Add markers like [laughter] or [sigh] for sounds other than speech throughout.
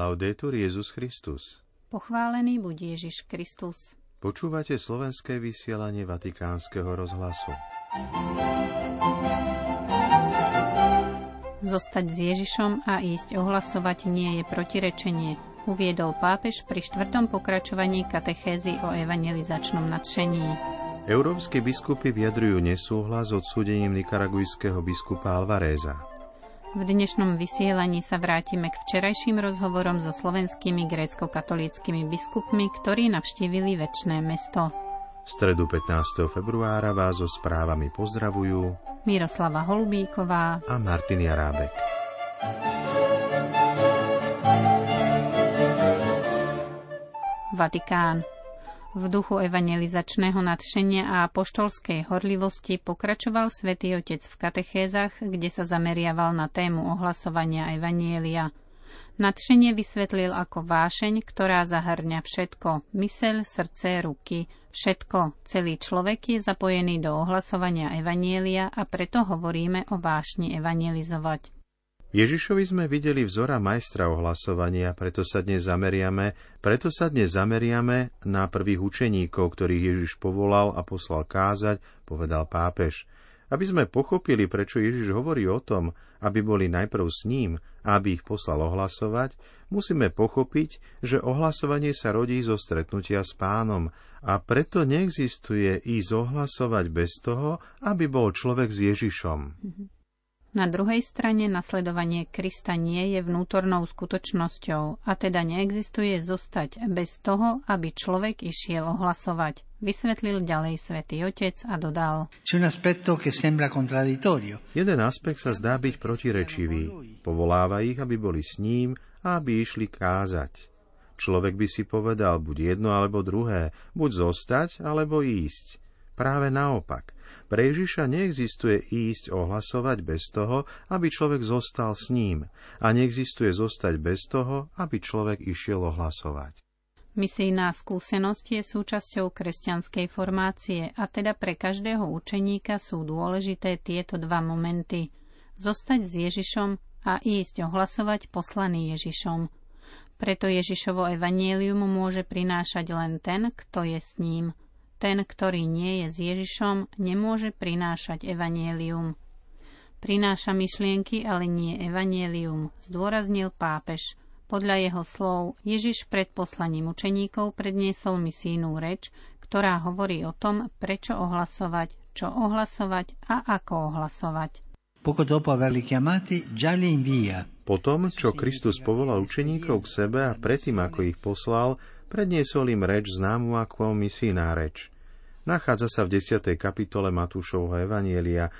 Laudetur Jezus Christus. Pochválený buď Ježiš Kristus. Počúvate slovenské vysielanie Vatikánskeho rozhlasu. Zostať s Ježišom a ísť ohlasovať nie je protirečenie, uviedol pápež pri štvrtom pokračovaní katechézy o evangelizačnom nadšení. Európsky biskupy vyjadrujú nesúhlas s odsúdením nikaragujského biskupa Alvaréza. V dnešnom vysielaní sa vrátime k včerajším rozhovorom so slovenskými grécko-katolíckými biskupmi, ktorí navštívili väčšné mesto. V stredu 15. februára vás so správami pozdravujú Miroslava Holubíková a Martin Jarábek. Vatikán. V duchu evangelizačného nadšenia a apoštolskej horlivosti pokračoval svätý Otec v katechézach, kde sa zameriaval na tému ohlasovania evanielia. Nadšenie vysvetlil ako vášeň, ktorá zahrňa všetko, myseľ, srdce, ruky, všetko. Celý človek je zapojený do ohlasovania evanielia a preto hovoríme o vášni evangelizovať. Ježišovi sme videli vzora majstra ohlasovania, preto sa dnes zameriame, preto sa dnes zameriame na prvých učeníkov, ktorých Ježiš povolal a poslal kázať, povedal pápež. Aby sme pochopili, prečo Ježiš hovorí o tom, aby boli najprv s ním aby ich poslal ohlasovať, musíme pochopiť, že ohlasovanie sa rodí zo stretnutia s pánom a preto neexistuje ísť ohlasovať bez toho, aby bol človek s Ježišom. Mm-hmm. Na druhej strane nasledovanie Krista nie je vnútornou skutočnosťou a teda neexistuje zostať bez toho, aby človek išiel ohlasovať. Vysvetlil ďalej svätý Otec a dodal. Jeden aspekt sa zdá byť protirečivý. Povoláva ich, aby boli s ním a aby išli kázať. Človek by si povedal buď jedno alebo druhé, buď zostať alebo ísť. Práve naopak. Pre Ježiša neexistuje ísť ohlasovať bez toho, aby človek zostal s ním. A neexistuje zostať bez toho, aby človek išiel ohlasovať. Misijná skúsenosť je súčasťou kresťanskej formácie a teda pre každého učeníka sú dôležité tieto dva momenty. Zostať s Ježišom a ísť ohlasovať poslaný Ježišom. Preto Ježišovo evanielium môže prinášať len ten, kto je s ním – ten, ktorý nie je s Ježišom, nemôže prinášať evanielium. Prináša myšlienky, ale nie evanielium, zdôraznil pápež. Podľa jeho slov Ježiš pred poslaním učeníkov predniesol misijnú reč, ktorá hovorí o tom, prečo ohlasovať, čo ohlasovať a ako ohlasovať. Potom, čo Kristus povolal učeníkov k sebe a predtým, ako ich poslal, predniesol im reč známu ako misijná reč. Nachádza sa v 10. kapitole Matúšovho Evanielia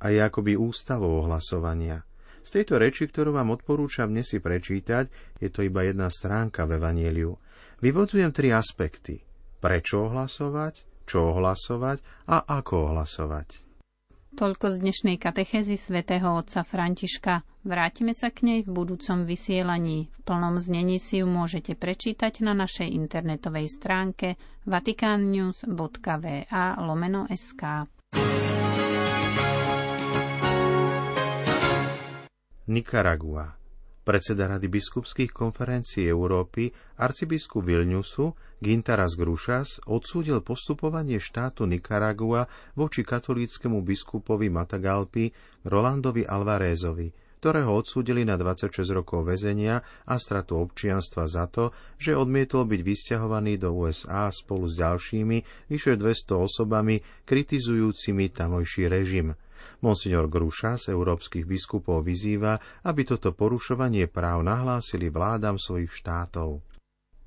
a je akoby ústavou ohlasovania. Z tejto reči, ktorú vám odporúčam dnes si prečítať, je to iba jedna stránka v Evanieliu. Vyvodzujem tri aspekty. Prečo ohlasovať, čo ohlasovať a ako ohlasovať. Toľko z dnešnej katechézy svätého otca Františka. Vrátime sa k nej v budúcom vysielaní. V plnom znení si ju môžete prečítať na našej internetovej stránke vaticannews.va lomeno sk. Nikaragua Predseda Rady biskupských konferencií Európy, arcibiskup Vilniusu, Gintaras Grušas, odsúdil postupovanie štátu Nikaragua voči katolíckému biskupovi Matagalpi Rolandovi Alvarézovi, ktorého odsúdili na 26 rokov väzenia a stratu občianstva za to, že odmietol byť vysťahovaný do USA spolu s ďalšími vyše 200 osobami kritizujúcimi tamojší režim – Monsignor Gruša z európskych biskupov vyzýva, aby toto porušovanie práv nahlásili vládam svojich štátov.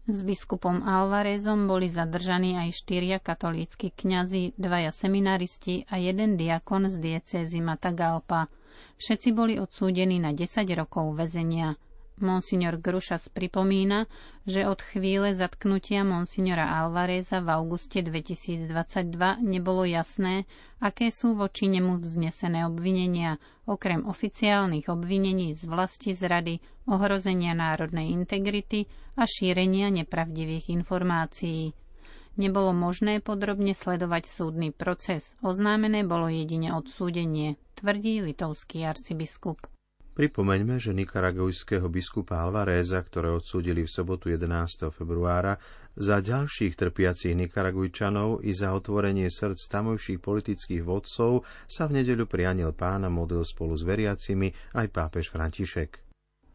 S biskupom Alvarezom boli zadržaní aj štyria katolícky kňazi, dvaja seminaristi a jeden diakon z diecézy Matagalpa. Všetci boli odsúdení na 10 rokov väzenia. Monsignor Grušas pripomína, že od chvíle zatknutia monsignora Alvareza v auguste 2022 nebolo jasné, aké sú voči nemu vznesené obvinenia, okrem oficiálnych obvinení z vlasti zrady, ohrozenia národnej integrity a šírenia nepravdivých informácií. Nebolo možné podrobne sledovať súdny proces, oznámené bolo jedine odsúdenie, tvrdí litovský arcibiskup. Pripomeňme, že nikaragujského biskupa Alvareza, ktoré odsúdili v sobotu 11. februára, za ďalších trpiacich Nikaragujčanov i za otvorenie srdc tamojších politických vodcov sa v nedeľu prianil pána model spolu s veriacimi aj pápež František.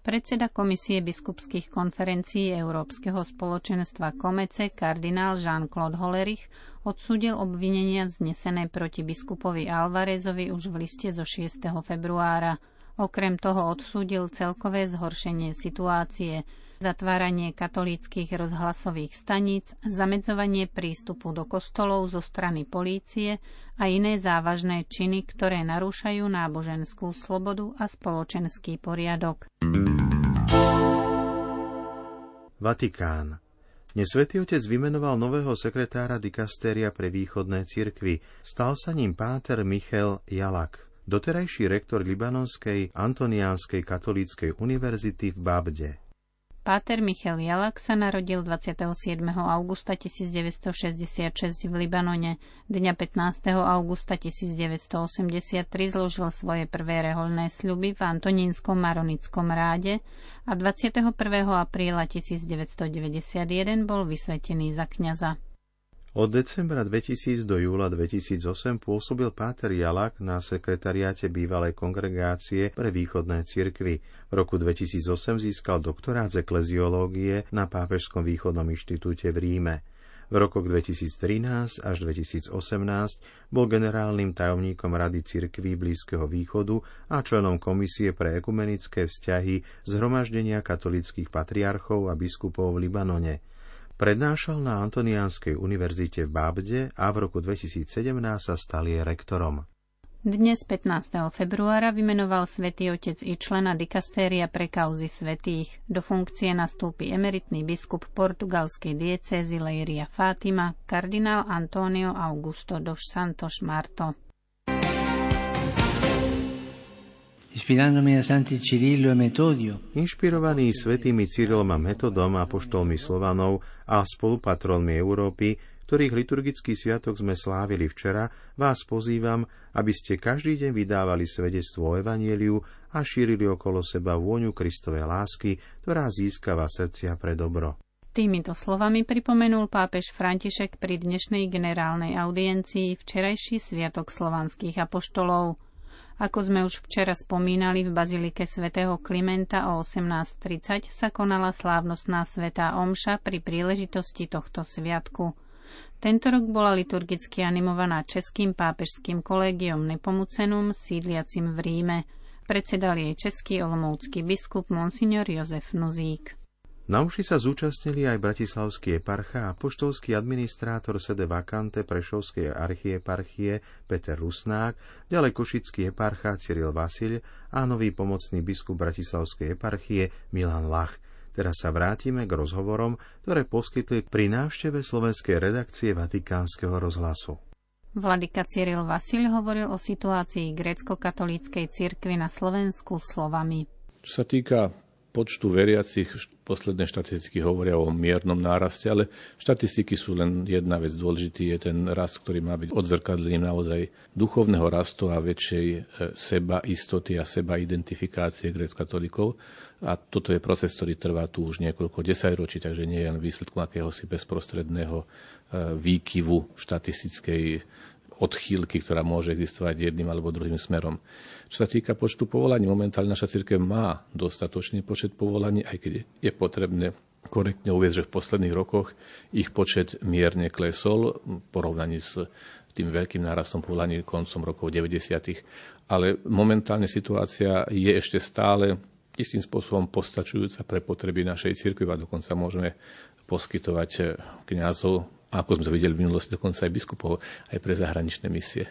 Predseda Komisie biskupských konferencií Európskeho spoločenstva Komece kardinál Jean-Claude Hollerich odsúdil obvinenia vznesené proti biskupovi Alvarezovi už v liste zo 6. februára. Okrem toho odsúdil celkové zhoršenie situácie, zatváranie katolíckých rozhlasových staníc, zamedzovanie prístupu do kostolov zo strany polície a iné závažné činy, ktoré narúšajú náboženskú slobodu a spoločenský poriadok. Vatikán. Dnes Svetý Otec vymenoval nového sekretára dikastéria pre východné cirkvy. Stal sa ním páter Michal Jalak doterajší rektor Libanonskej Antoniánskej katolíckej univerzity v Babde. Páter Michal Jalak sa narodil 27. augusta 1966 v Libanone. Dňa 15. augusta 1983 zložil svoje prvé reholné sľuby v Antonínskom maronickom ráde a 21. apríla 1991 bol vysvetený za kňaza. Od decembra 2000 do júla 2008 pôsobil Páter Jalak na sekretariáte bývalej kongregácie pre východné cirkvy. V roku 2008 získal doktorát z ekleziológie na Pápežskom východnom inštitúte v Ríme. V rokoch 2013 až 2018 bol generálnym tajomníkom Rady cirkví Blízkeho východu a členom Komisie pre ekumenické vzťahy Zhromaždenia katolických patriarchov a biskupov v Libanone – Prednášal na Antoniánskej univerzite v Bábde a v roku 2017 sa stal jej rektorom. Dnes 15. februára vymenoval svätý Otec i člena dikastéria pre kauzy svetých. Do funkcie nastúpi emeritný biskup portugalskej diecézy Leiria Fátima, kardinál Antonio Augusto dos Santos Marto. Inšpirovaný svetými Cyrilom a Metodom, apoštolmi Slovanov a spolupatronmi Európy, ktorých liturgický sviatok sme slávili včera, vás pozývam, aby ste každý deň vydávali svedectvo o Evanieliu a šírili okolo seba vôňu Kristovej lásky, ktorá získava srdcia pre dobro. Týmito slovami pripomenul pápež František pri dnešnej generálnej audiencii včerajší sviatok slovanských apoštolov. Ako sme už včera spomínali, v bazilike svätého Klimenta o 18.30 sa konala slávnostná svetá omša pri príležitosti tohto sviatku. Tento rok bola liturgicky animovaná Českým pápežským kolegiom Nepomucenum sídliacim v Ríme. Predsedal jej český olomoucký biskup Monsignor Jozef Nuzík. Na uši sa zúčastnili aj bratislavský eparcha a poštolský administrátor sede vakante Prešovskej archieparchie Peter Rusnák, ďalej košický eparcha Cyril Vasil a nový pomocný biskup bratislavskej eparchie Milan Lach. Teraz sa vrátime k rozhovorom, ktoré poskytli pri návšteve slovenskej redakcie Vatikánskeho rozhlasu. Vladika Cyril Vasil hovoril o situácii grécko-katolíckej cirkvi na Slovensku slovami. Čo sa týka počtu veriacich posledné štatistiky hovoria o miernom náraste, ale štatistiky sú len jedna vec. Dôležitý je ten rast, ktorý má byť odzrkadlením naozaj duchovného rastu a väčšej e, seba istoty a seba identifikácie grécko-katolíkov. A toto je proces, ktorý trvá tu už niekoľko desaťročí, takže nie je len výsledkom akéhosi bezprostredného e, výkyvu štatistickej odchýlky, ktorá môže existovať jedným alebo druhým smerom. Čo sa týka počtu povolaní, momentálne naša církev má dostatočný počet povolaní, aj keď je potrebné korektne uvieť, že v posledných rokoch ich počet mierne klesol v porovnaní s tým veľkým nárastom povolaní koncom rokov 90. Ale momentálne situácia je ešte stále istým spôsobom postačujúca pre potreby našej cirkvi a dokonca môžeme poskytovať kňazov a ako sme videli v minulosti, dokonca aj biskupov, aj pre zahraničné misie.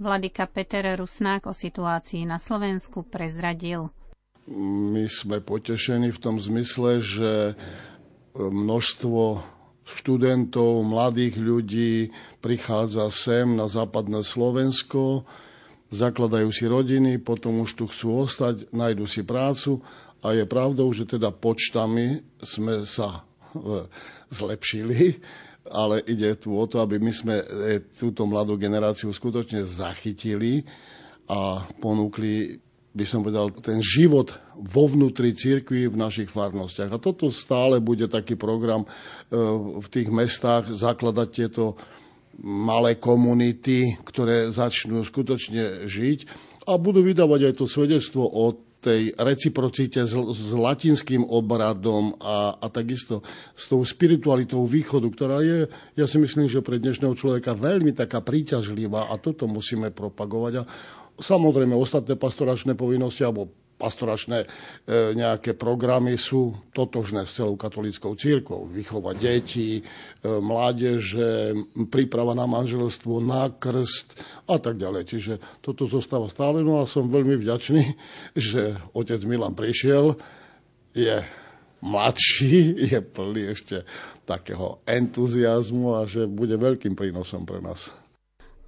Vladika Peter Rusnák o situácii na Slovensku prezradil. My sme potešení v tom zmysle, že množstvo študentov, mladých ľudí prichádza sem na západné Slovensko, zakladajú si rodiny, potom už tu chcú ostať, nájdu si prácu a je pravdou, že teda počtami sme sa e, zlepšili ale ide tu o to, aby my sme e, túto mladú generáciu skutočne zachytili a ponúkli by som povedal, ten život vo vnútri cirkvi v našich farnostiach. A toto stále bude taký program e, v tých mestách zakladať tieto malé komunity, ktoré začnú skutočne žiť a budú vydávať aj to svedectvo o tej reciprocite s, s latinským obradom a, a takisto s tou spiritualitou východu, ktorá je, ja si myslím, že pre dnešného človeka veľmi taká príťažlivá a toto musíme propagovať. A Samozrejme, ostatné pastoračné povinnosti alebo pastoračné e, nejaké programy sú totožné s celou katolíckou církou. Vychovať deti, e, mládeže, príprava na manželstvo, na krst a tak ďalej. Čiže toto zostáva stále. No a som veľmi vďačný, že otec Milan prišiel. Je mladší, [laughs] je plný ešte takého entuziasmu a že bude veľkým prínosom pre nás.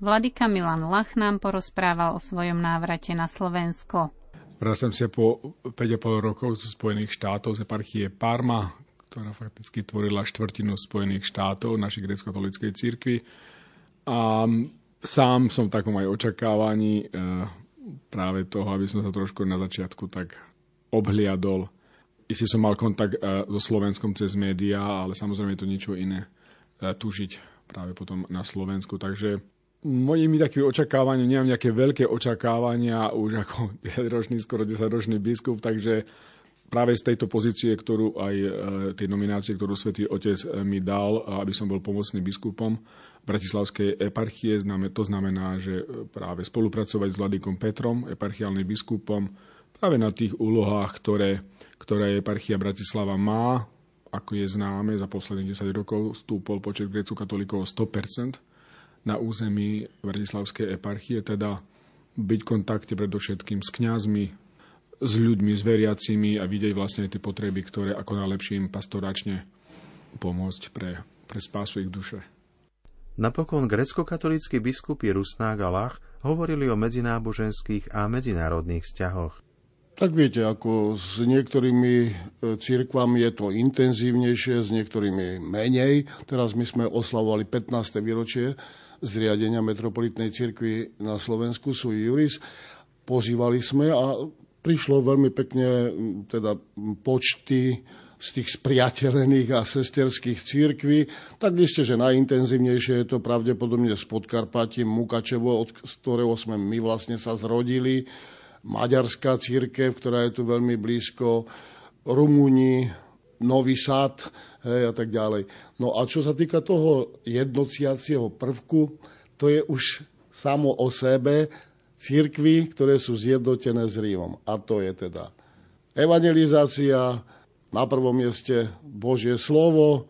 Vladika Milan Lach nám porozprával o svojom návrate na Slovensko. Vracam sa po 5,5 rokov zo Spojených štátov z eparchie Parma, ktorá fakticky tvorila štvrtinu Spojených štátov našej grecko-katolíckej církvy. A sám som v takom aj očakávaní e, práve toho, aby som sa trošku na začiatku tak obhliadol. Isté som mal kontakt e, so Slovenskom cez médiá, ale samozrejme je to niečo iné e, tužiť práve potom na Slovensku. Takže mojimi takými očakávaniami, nemám nejaké veľké očakávania už ako [laughs] 10-ročný, skoro 10-ročný biskup, takže práve z tejto pozície, ktorú aj e, tej nominácie, ktorú svätý Otec e, mi dal, aby som bol pomocným biskupom Bratislavskej eparchie, to znamená, že e, práve spolupracovať s Vladikom Petrom, eparchiálnym biskupom, práve na tých úlohách, ktoré, ktoré eparchia Bratislava má, ako je známe, za posledných 10 rokov stúpol počet grécku katolíkov o 100%, na území Bratislavskej eparchie, teda byť v kontakte predovšetkým s kňazmi, s ľuďmi, s veriacimi a vidieť vlastne tie potreby, ktoré ako najlepšie im pastoračne pomôcť pre, pre spásu ich duše. Napokon grecko-katolícky biskupy Rusnák a Lach hovorili o medzináboženských a medzinárodných vzťahoch. Tak viete, ako s niektorými e, cirkvami je to intenzívnejšie, s niektorými menej. Teraz my sme oslavovali 15. výročie zriadenia metropolitnej cirkvi na Slovensku, sú Juris. Pozývali sme a prišlo veľmi pekne teda počty z tých spriateľených a sesterských církví, tak isté, že najintenzívnejšie je to pravdepodobne s Podkarpatím Mukačevo, od ktorého sme my vlastne sa zrodili, Maďarská církev, ktorá je tu veľmi blízko, Rumúni, Nový hej, a tak ďalej. No a čo sa týka toho jednociacieho prvku, to je už samo o sebe církvy, ktoré sú zjednotené s Rímom. A to je teda evangelizácia, na prvom mieste Božie slovo,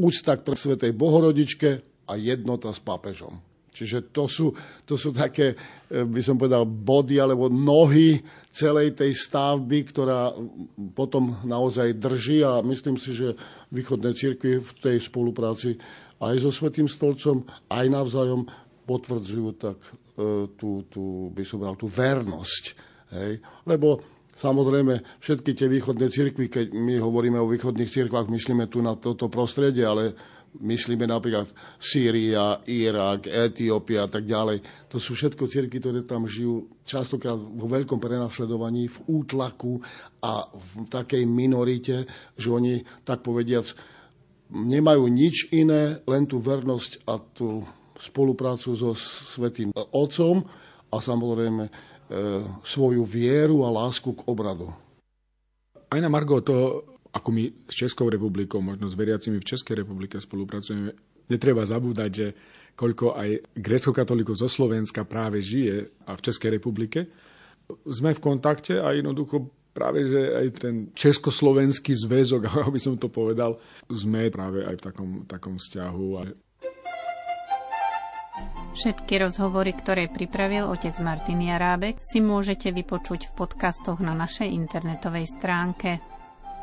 úcta k Svetej Bohorodičke a jednota s pápežom. Čiže to sú, to sú také, eh, by som povedal, body alebo nohy celej tej stavby, ktorá potom naozaj drží a myslím si, že východné cirkvi v tej spolupráci aj so Svetým stolcom, aj navzájom potvrdzujú tak eh, tú, tú, by som povedal, tú vernosť. Hej? Lebo Samozrejme, všetky tie východné cirkvy, keď my hovoríme o východných cirkvách, myslíme tu na toto prostredie, ale myslíme napríklad Sýria, Irak, Etiópia a tak ďalej. To sú všetko cirky, ktoré tam žijú častokrát vo veľkom prenasledovaní, v útlaku a v takej minorite, že oni, tak povediac, nemajú nič iné, len tú vernosť a tú spoluprácu so Svetým Otcom a samozrejme e, svoju vieru a lásku k obradu. Aj na Margo to ako my s Českou republikou, možno s veriacimi v Českej republike spolupracujeme, netreba zabúdať, že koľko aj grécko-katolíkov zo Slovenska práve žije a v Českej republike. Sme v kontakte a jednoducho práve, že aj ten československý zväzok, [laughs] ako by som to povedal, sme práve aj v takom, takom vzťahu. Všetky rozhovory, ktoré pripravil otec Martin Jarábek, si môžete vypočuť v podcastoch na našej internetovej stránke